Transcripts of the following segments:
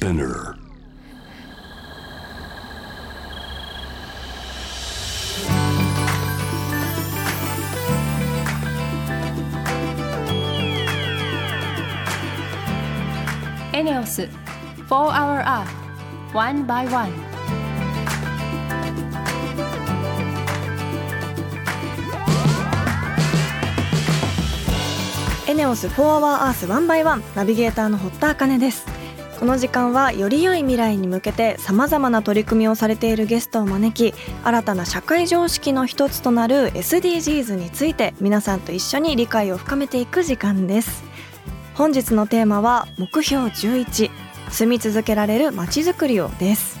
Spinner. エネオス4 Hour Earth One by One エネオス4 Hour Earth 1 by 1ナビゲーターの堀田茜ですこの時間はより良い未来に向けてさまざまな取り組みをされているゲストを招き新たな社会常識の一つとなる SDGs について皆さんと一緒に理解を深めていく時間です。本日のテーマは目標11住み続けられるまちづくりをです。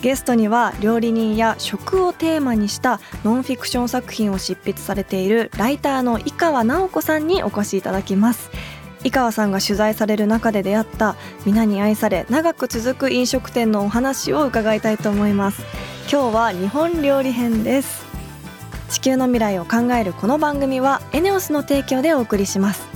ゲストには料理人や食をテーマにしたノンフィクション作品を執筆されているライターの井川直子さんにお越しいただきます。井川さんが取材される中で出会った皆に愛され長く続く飲食店のお話を伺いたいと思います。今日は日本料理編です。地球の未来を考えるこの番組はエネオスの提供でお送りします。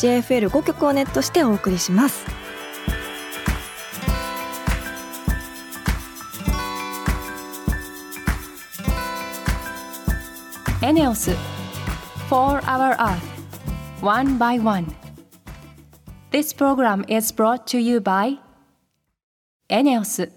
JFL5 曲をネットしてお送りしますエネオス4 Hour Earth One by One This program is brought to you by エネオス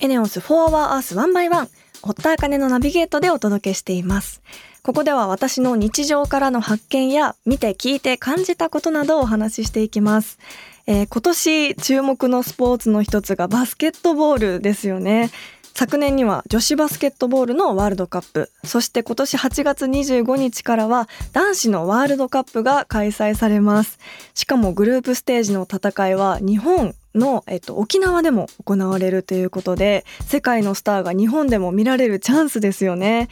エネオス4 Hour Earth 1 by 1堀田茜のナビゲートでお届けしています。ここでは私の日常からの発見や見て聞いて感じたことなどをお話ししていきます、えー今年注目のスポーツの一つがバスケットボールですよね。昨年には女子バスケットボールのワールドカップ。そして今年8月25日からは男子のワールドカップが開催されます。しかもグループステージの戦いは日本の、えっと、沖縄でも行われるということで世界のスターが日本でも見られるチャンスですよね。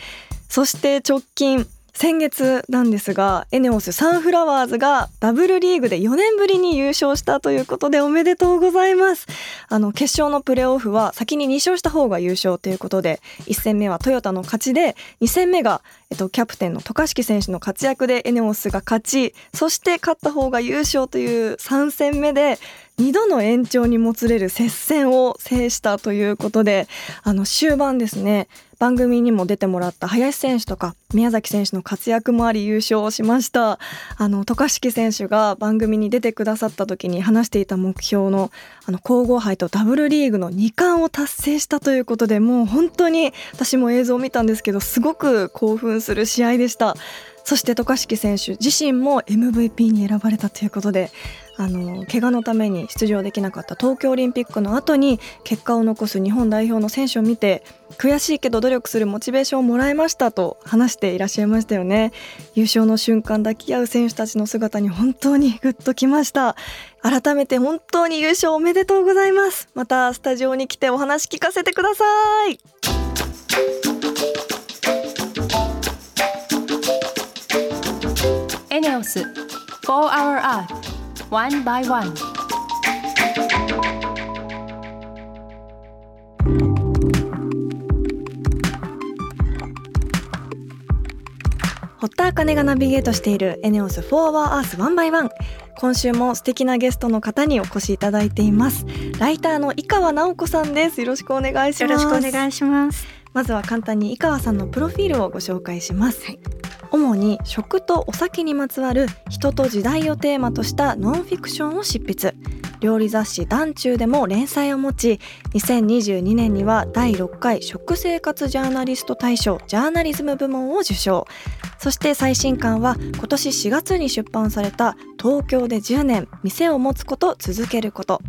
そして直近先月なんですがエネオスサンフラワーズがダブルリーグで4年ぶりに優勝したということでおめでとうございます。あの決勝のプレーオフは先に2勝した方が優勝ということで1戦目はトヨタの勝ちで2戦目が、えっと、キャプテンの渡嘉敷選手の活躍でエネオスが勝ちそして勝った方が優勝という3戦目で2度の延長にもつれる接戦を制したということであの終盤ですね番組にも出てもらった林選手とか宮崎選手の活躍もあり優勝しました。あの渡嘉敷選手が番組に出てくださった時に話していた目標のあの皇后杯とダブルリーグの2冠を達成したということでもう本当に私も映像を見たんですけどすごく興奮する試合でした。そして渡嘉敷選手自身も MVP に選ばれたということであの怪我のために出場できなかった東京オリンピックの後に結果を残す日本代表の選手を見て悔しいけど努力するモチベーションをもらいましたと話していらっしゃいましたよね。優勝の瞬間抱き合う選手たちの姿に本当にグッときました。改めて本当に優勝おめでとうございます。またスタジオに来てお話聞かせてください。エネオス4 Hour Earth One by One. 堀田茜がナビゲートしているエネオス4 Hour Earth 1 by 1今週も素敵なゲストの方にお越しいただいています。ライターの井川直子さんです。よろしくお願いします。よろしくお願いします。まずは簡単に井川さんのプロフィールをご紹介します、主に食とお酒にまつわる人と時代をテーマとしたノンフィクションを執筆。料理雑誌「団中」でも連載を持ち2022年には第6回食生活ジャーナリスト大賞ジャーナリズム部門を受賞。そして最新刊は今年4月に出版された東京で10年店を持つこと続けること。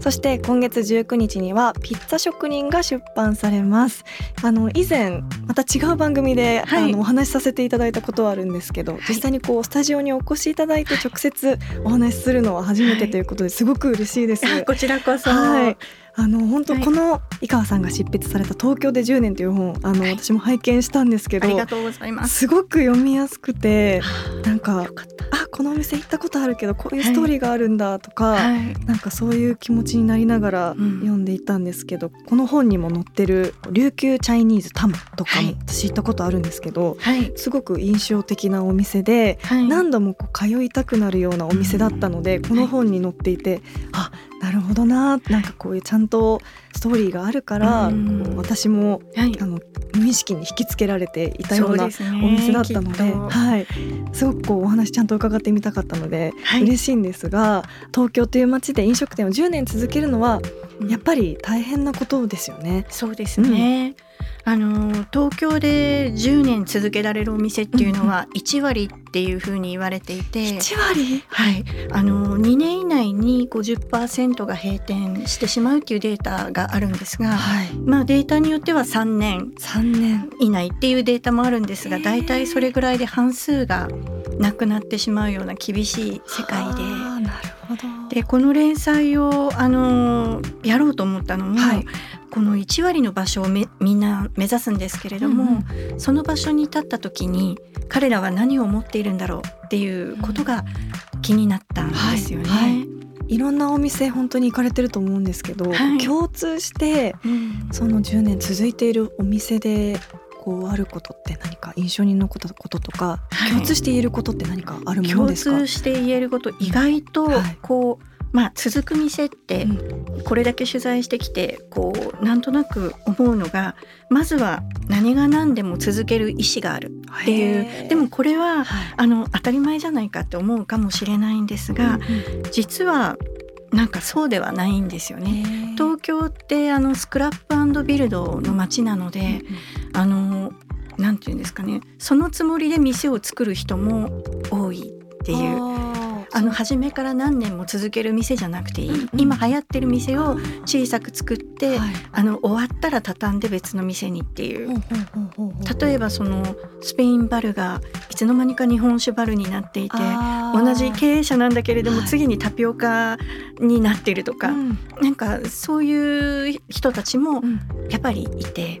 そして今月19日にはピッツァ職人が出版されます。あの以前また違う番組で、はい、あのお話しさせていただいたことはあるんですけど、はい、実際にこうスタジオにお越しいただいて直接お話しするのは初めてということですごく嬉しいです、こちらこそ、はい、あの本当この井川さんが執筆された東京で10年という本あの、はい、私も拝見したんですけどありがとうございます。すごく読みやすくてなんかあこのお店行ったことあるけどこういうストーリーがあるんだとか、はい、なんかそういう気持ちになりながら読んでいたんですけど、うん、この本にも載ってる琉球チャイニーズタムとかも私行ったことあるんですけど、はい、すごく印象的なお店で、何度もこう通いたくなるようなお店だったので、この本に載っていてあなるほどな。なんかこういうちゃんとストーリーがあるから、私も、はい、あの無意識に引きつけられていたようなお店だったので、ね、はい、すごくこうお話ちゃんと伺ってみたかったので、はい、嬉しいんですが東京という街で飲食店を10年続けるのはやっぱり大変なことですよね。そうですね、うんあの東京で10年続けられるお店っていうのは1割っていうふうに言われていて、1割？はい。あの2年以内に50%が閉店してしまうっていうデータがあるんですが、はい、まあデータによっては3年3年。以内っていうデータもあるんですが大体それぐらいで半数がなくなってしまうような厳しい世界で。なるほど。でこの連載をあのやろうと思ったのも、はい、この1割の場所をみんな目指すんですけれども、うん、その場所に立った時に彼らは何を持っているんだろうっていうことが気になったんですよね。はい。はい。いろんなお店本当に行かれてると思うんですけど、はい、共通して、うん、その10年続いているお店でこうあることって何か印象に残ったこととか、はい、共通して言えることって何かあるものですか？共通して言えること意外とこう、まあ、続く店ってこれだけ取材してきてこうなんとなく思うのがまずは何が何でも続ける意思があるっていう。でもこれは、あの当たり前じゃないかって思うかもしれないんですが、実はなんかそうではないんですよね。東京ってあのスクラップビルドの街なので、あのなんていうんですかね。そのつもりで店を作る人も多いっていう。あの初めから何年も続ける店じゃなくていい、うん、今流行ってる店を小さく作って、はい、あの終わったら畳んで別の店にっていう、例えばそのスペインバルがいつの間にか日本酒バルになっていて同じ経営者なんだけれども、次にタピオカになってるとか、うん、なんかそういう人たちもやっぱりいて。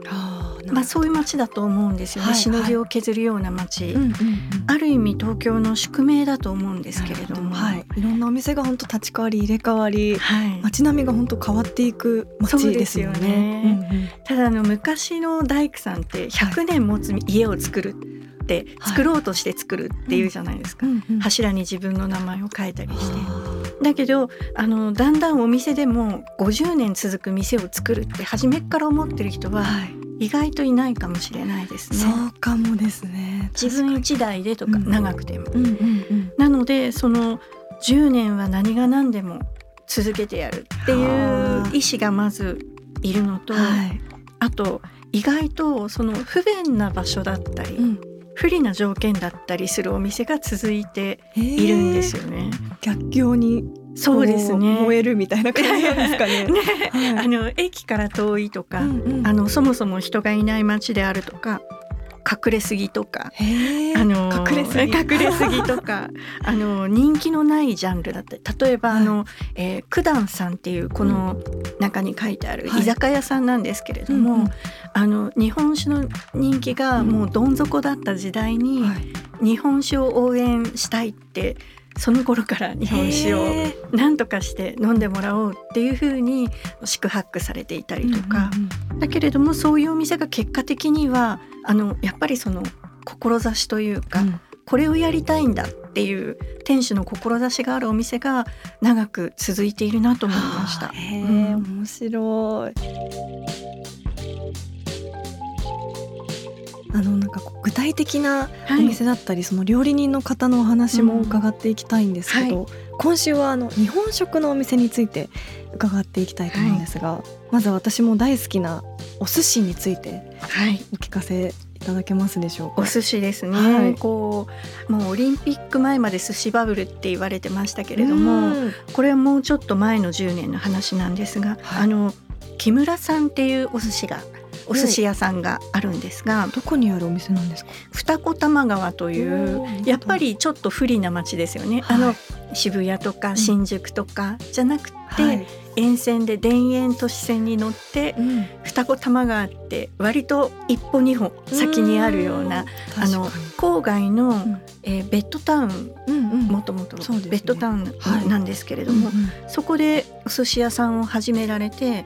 まあ、そういう街だと思うんですよね、はい、しのぎを削るような街、ある意味東京の宿命だと思うんですけれども、はい、いろんなお店が本当立ち替わり入れ替わり、はい、街並みが本当変わっていく街ですよね。ただあの昔の大工さんって100年持つ家を作る、って作ろうとして作るっていうじゃないですか、はい。うんうん、柱に自分の名前を書いたりして。だけどあのだんだんお店でも50年続く店を作るって初めから思ってる人は、意外といないかもしれないですね。そうかもですね。自分一代でとか長くても。うんうんうん、なのでその10年は何が何でも続けてやるっていう意思がまずいるのと、はい、あと意外とその不便な場所だったり、うん、不利な条件だったりするお店が続いているんですよね。逆境にそうですね燃えるみたいな感じですかね。ねはい、あの駅から遠いとか、うんうん、あのそもそも人がいない街であるとか。隠れすぎとか、あの隠れすぎ。隠れすぎとか あの人気のないジャンルだったり例えば、はい、あの、えー、九段さんっていうこの中に書いてある居酒屋さんなんですけれども、はい、あの日本酒の人気がもうどん底だった時代に、はい、日本酒を応援したいってその頃から日本酒を何とかして飲んでもらおうっていうふうに宿泊されていたりとか、うんうん、だけれどもそういうお店が結果的にはあのやっぱりその志というか、うん、これをやりたいんだっていう店主の志があるお店が長く続いているなと思いました。へえ、うん、面白い。あのなんか具体的なお店だったり、はい、その料理人の方のお話も伺っていきたいんですけど、うんはい、今週はあの日本食のお店について伺っていきたいと思うんですが、はい、まず私も大好きなお寿司についてお聞かせいただけますでしょうか？お寿司ですね、はい、こうもうオリンピック前まで寿司バブルって言われてましたけれどもこれはもうちょっと前の10年の話なんですが、はい、あの木村さんっていうお寿司がお寿司屋さんがあるんですが、どこにあるお店なんですか？二子玉川というやっぱりちょっと不利な町ですよね、はい、あの渋谷とか新宿とかじゃなくて、はい、沿線で田園都市線に乗って、うん、二子玉川って割と一歩二歩先にあるようなあの郊外の、うん、えー、ベッドタウンもともとベッドタウンなんですけれども、はいそこでお寿司屋さんを始められて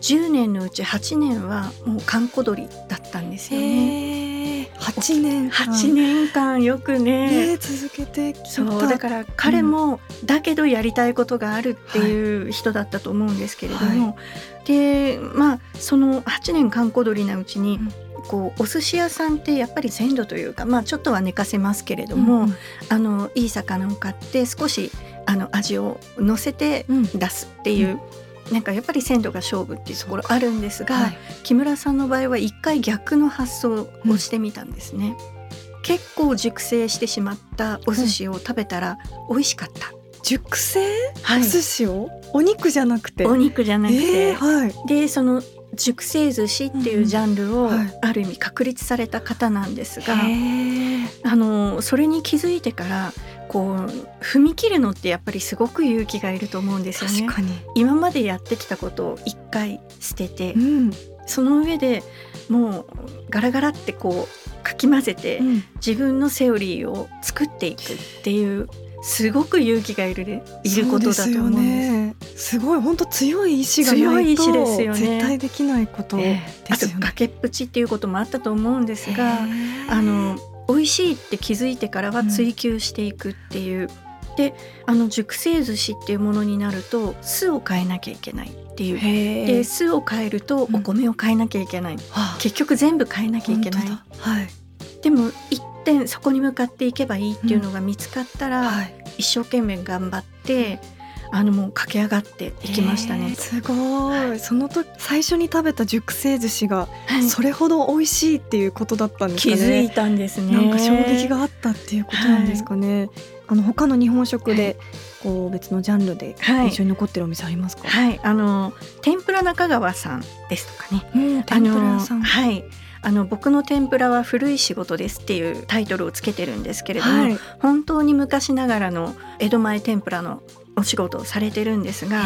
10年のうち8年はもう閑古鳥だったんですよね。8年8年間よくね、ね、続けてそうだから彼も、だけどやりたいことがあるっていう人だったと思うんですけれども、はい、でまあその8年閑古鳥なうちに、こうお寿司屋さんってやっぱり鮮度というか、まあ、ちょっとは寝かせますけれども、うん、あのいい魚を買って少しあの味を乗せて出すっていう、なんかやっぱり鮮度が勝負っていうところあるんですが、はい、木村さんの場合は一回逆の発想をしてみたんですね、うん、結構熟成してしまったお寿司を食べたら美味しかった、熟成、はい、お寿司を？お肉じゃなくて？お肉じゃなくて、えーはい、でその熟成寿司っていうジャンルをある意味確立された方なんですが、あのそれに気づいてからこう踏み切るのってやっぱりすごく勇気がいると思うんですよね。今までやってきたことを一回捨てて、うん、その上でもうガラガラってこうかき混ぜて、うん、自分のセオリーを作っていくっていうすごく勇気がいるでいることだと思うんです。すごい。本当強い意志がないと絶対できないことですよね。あと崖っぷちっていうこともあったと思うんですが、あの美味しいって気づいてからは追求していくっていう、うん、であの熟成寿司っていうものになると酢を変えなきゃいけないっていう。で酢を変えるとお米を変えなきゃいけない、うん、結局全部変えなきゃいけない、はい、でも一点そこに向かっていけばいいっていうのが見つかったら、うん。はい、一生懸命頑張ってあのもう駆け上がっていきましたね。すごい、その時最初に食べた熟成寿司がそれほど美味しいっていうことだったんですかね。気づいたんですね。なんか衝撃があったっていうことなんですかね。はい、あの他の日本食で、こう別のジャンルで印象に残ってるお店ありますか？はい、あの天ぷら中川さんですとかね。うん、天ぷらさん。はい。あの僕の天ぷらは古い仕事ですっていうタイトルをつけてるんですけれども、はい、本当に昔ながらの江戸前天ぷらのお仕事をされてるんですが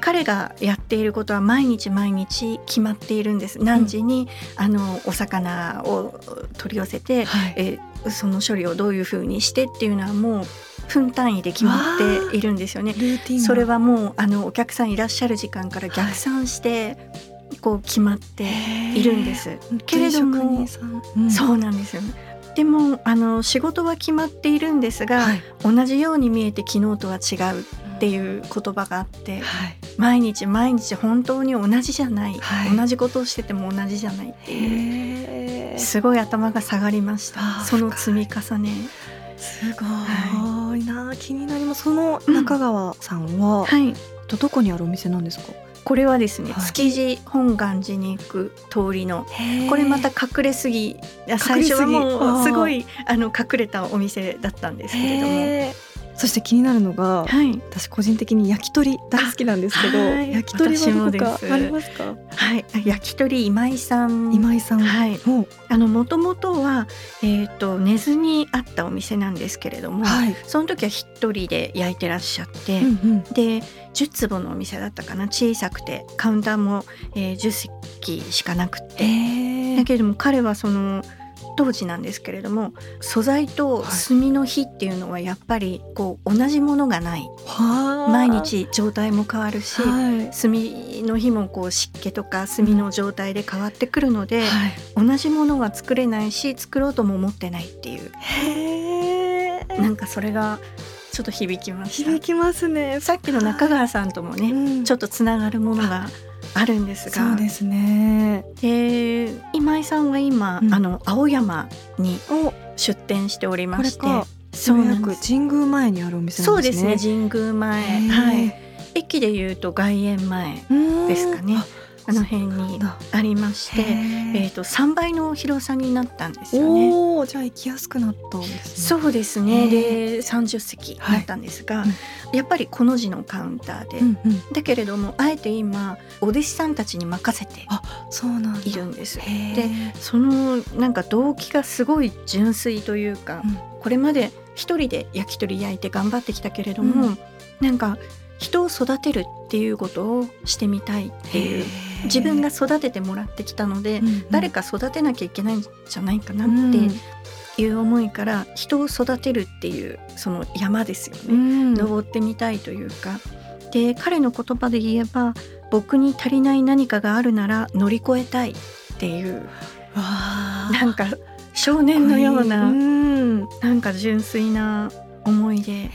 彼がやっていることは毎日毎日決まっているんです。何時に、うん、あのお魚を取り寄せて、はい、えその処理をどういうふうにしてっていうのはもう分単位で決まっているんですよね。それはもうあのお客さんいらっしゃる時間から逆算して、こう決まっているんです。けれども、うん、そうなんですよね。でもあの仕事は決まっているんですが、はい、同じように見えて昨日とは違う。っていう言葉があって、はい、毎日毎日本当に同じじゃない、はい、同じことをしてても同じじゃないっていうすごい頭が下がりました。その積み重ね。すごいな、気になります。その中川さんは、うん、はい、どこにあるお店なんですか？これはですね、はい、築地本願寺に行く通りのこれまた隠れすぎ最初はもうすごいあの隠れたお店だったんですけれども。そして気になるのが、はい、私個人的に焼き鳥大好きなんですけど、はい、焼き鳥はどこかありますか？はい。焼き鳥今井さん。今井さん。はい。あの元々はえっ、ー、と根津にあったお店なんですけれども、はい、その時は一人で焼いてらっしゃって、うんうん、で10坪のお店だったかな？小さくてカウンターも、えー、10席しかなくて。だけれども彼はその当時なんですけれども素材と炭の火っていうのはやっぱりこう同じものがない、はい、毎日状態も変わるし、はい、炭の火もこう湿気とか炭の状態で変わってくるので、はい、同じものは作れないし作ろうとも思ってないっていう。へなんかそれがちょっと響きました。響きますね。さっきの中川さんともね、うん、ちょっとつながるものがあるんですが。そうですね。で今井さんは今、うん、あの青山に出店しておりましてそうなん神宮前にあるお店、ね、そうですね神宮前。はい。駅でいうと外苑前ですかねあの辺にありまして、えっ、と3倍の広さになったんですよね。おじゃあ行きやすくなったんですね。そうですね。で30席だったんですが、はい、やっぱりこの字のカウンターで、うんうん、だけれどもあえて今お弟子さんたちに任せているんです。でそのなんか動機がすごい純粋というか、うん、これまで一人で焼き鳥焼いて頑張ってきたけれども、うん、なんか人を育てるっていうことをしてみたいっていう自分が育ててもらってきたので、うんうん、誰か育てなきゃいけないんじゃないかなっていう思いから人を育てるっていうその山ですよね、うん、登ってみたいというか。で彼の言葉で言えば僕に足りない何かがあるなら乗り越えたいっていうなんか少年のような、うん、なんか純粋な思いで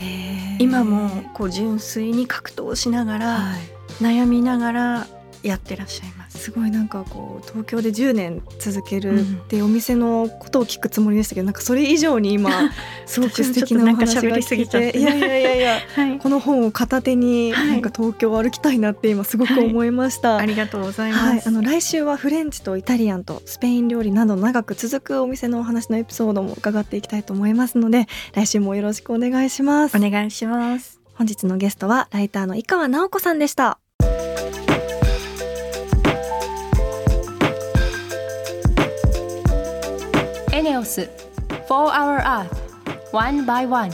今もこう純粋に格闘しながら、はい、悩みながらやってらっしゃいます。すごいなんかこう東京で10年続けるっていうお店のことを聞くつもりでしたけど、うん、なんかそれ以上に今 すごく素敵なお話が聞いていやいやいやいや、はい、この本を片手になんか東京を歩きたいなって今すごく思いました、はい、ありがとうございます、あの来週はフレンチとイタリアンとスペイン料理など長く続くお店のお話のエピソードも伺っていきたいと思いますので来週もよろしくお願いします。お願いします。本日のゲストはライターの井川直子さんでした For 4 Hour Earth One by One.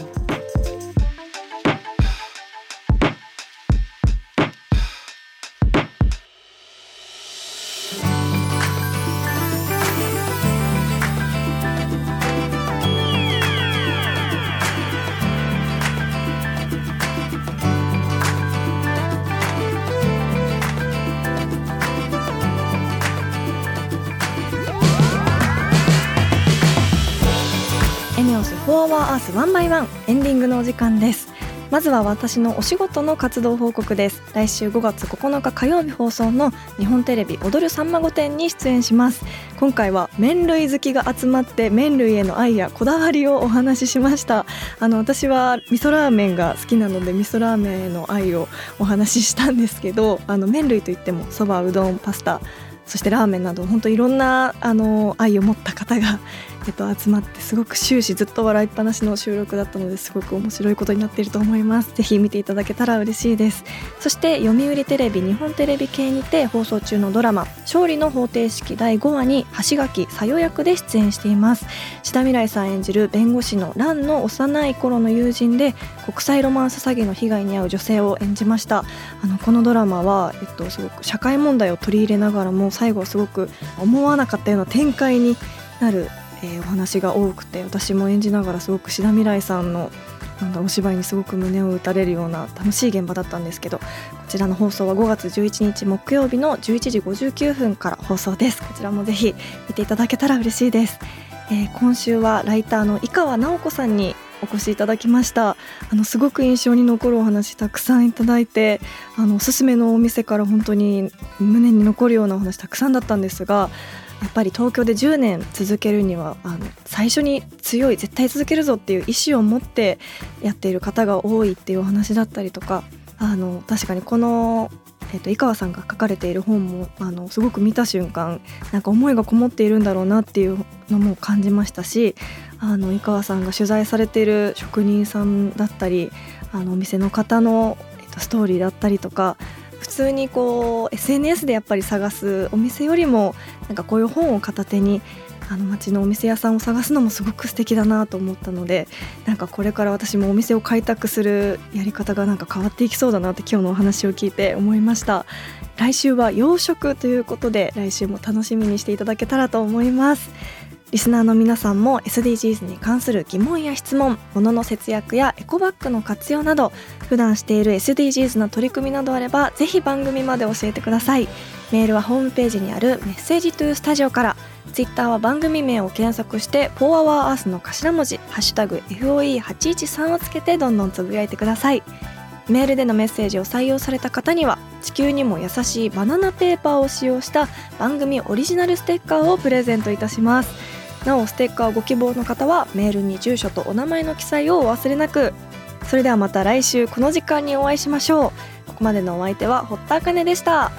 アースワンバイワンエンディングのお時間です。まずは私のお仕事の活動報告です。来週5月9日火曜日放送の日本テレビ踊るさんま御殿に出演します。今回は麺類好きが集まって麺類への愛やこだわりをお話ししました。あの私は味噌ラーメンが好きなので味噌ラーメンへの愛をお話ししたんですけどあの麺類といってもそばうどんパスタそしてラーメンなど本当いろんなあの愛を持った方が えっと、集まってすごく終始ずっと笑いっぱなしの収録だったのですごく面白いことになっていると思います。ぜひ見ていただけたら嬉しいです。そして読売テレビ日本テレビ系にて放送中のドラマ勝利の方程式第5話に橋垣さよ役で出演しています。志田未来さん演じる弁護士の蘭の幼い頃の友人で国際ロマンス詐欺の被害に遭う女性を演じました。あのこのドラマは、えっと、すごく社会問題を取り入れながらも最後すごく思わなかったような展開になるえー、お話が多くて私も演じながらすごく志田未来さんのなんだお芝居にすごく胸を打たれるような楽しい現場だったんですけどこちらの放送は5月11日木曜日の11時59分から放送です。こちらもぜひ見ていただけたら嬉しいです、えー、今週はライターの井川直子さんにお越しいただきました。あのすごく印象に残るお話たくさんいただいてあのおすすめのお店から本当に胸に残るようなお話たくさんだったんですがやっぱり東京で10年続けるにはあの最初に強い絶対続けるぞっていう意思を持ってやっている方が多いっていうお話だったりとかあの確かにこの、えーと、井川さんが書かれている本もあのすごく見た瞬間なんか思いがこもっているんだろうなっていうのも感じましたしあの井川さんが取材されている職人さんだったりあのお店の方の、えーとストーリーだったりとか普通にこう SNS でやっぱり探すお店よりもなんかこういう本を片手にあの街のお店屋さんを探すのもすごく素敵だなと思ったのでなんかこれから私もお店を開拓するやり方がなんか変わっていきそうだなって今日のお話を聞いて思いました。来週は洋食ということで来週も楽しみにしていただけたらと思います。リスナーの皆さんも SDGs に関する疑問や質問物の節約やエコバッグの活用など普段している SDGs の取り組みなどあればぜひ番組まで教えてください。メールはホームページにあるメッセージトゥースタジオからツイッターは番組名を検索して「4 Hour Earth」の頭文字「ハッシュタグ #FOE813」をつけてどんどんつぶやいてください。メールでのメッセージを採用された方には地球にも優しいバナナペーパーを使用した番組オリジナルステッカーをプレゼントいたします。なおステッカーをご希望の方はメールに住所とお名前の記載をお忘れなくそれではまた来週この時間にお会いしましょうここまでのお相手は堀田茜でした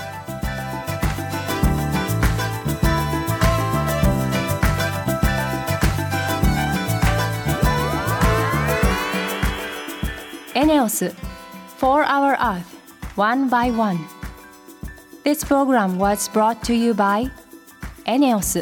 ENEOS」「4HourEarth」One by one. This program was brought to you by Eneos.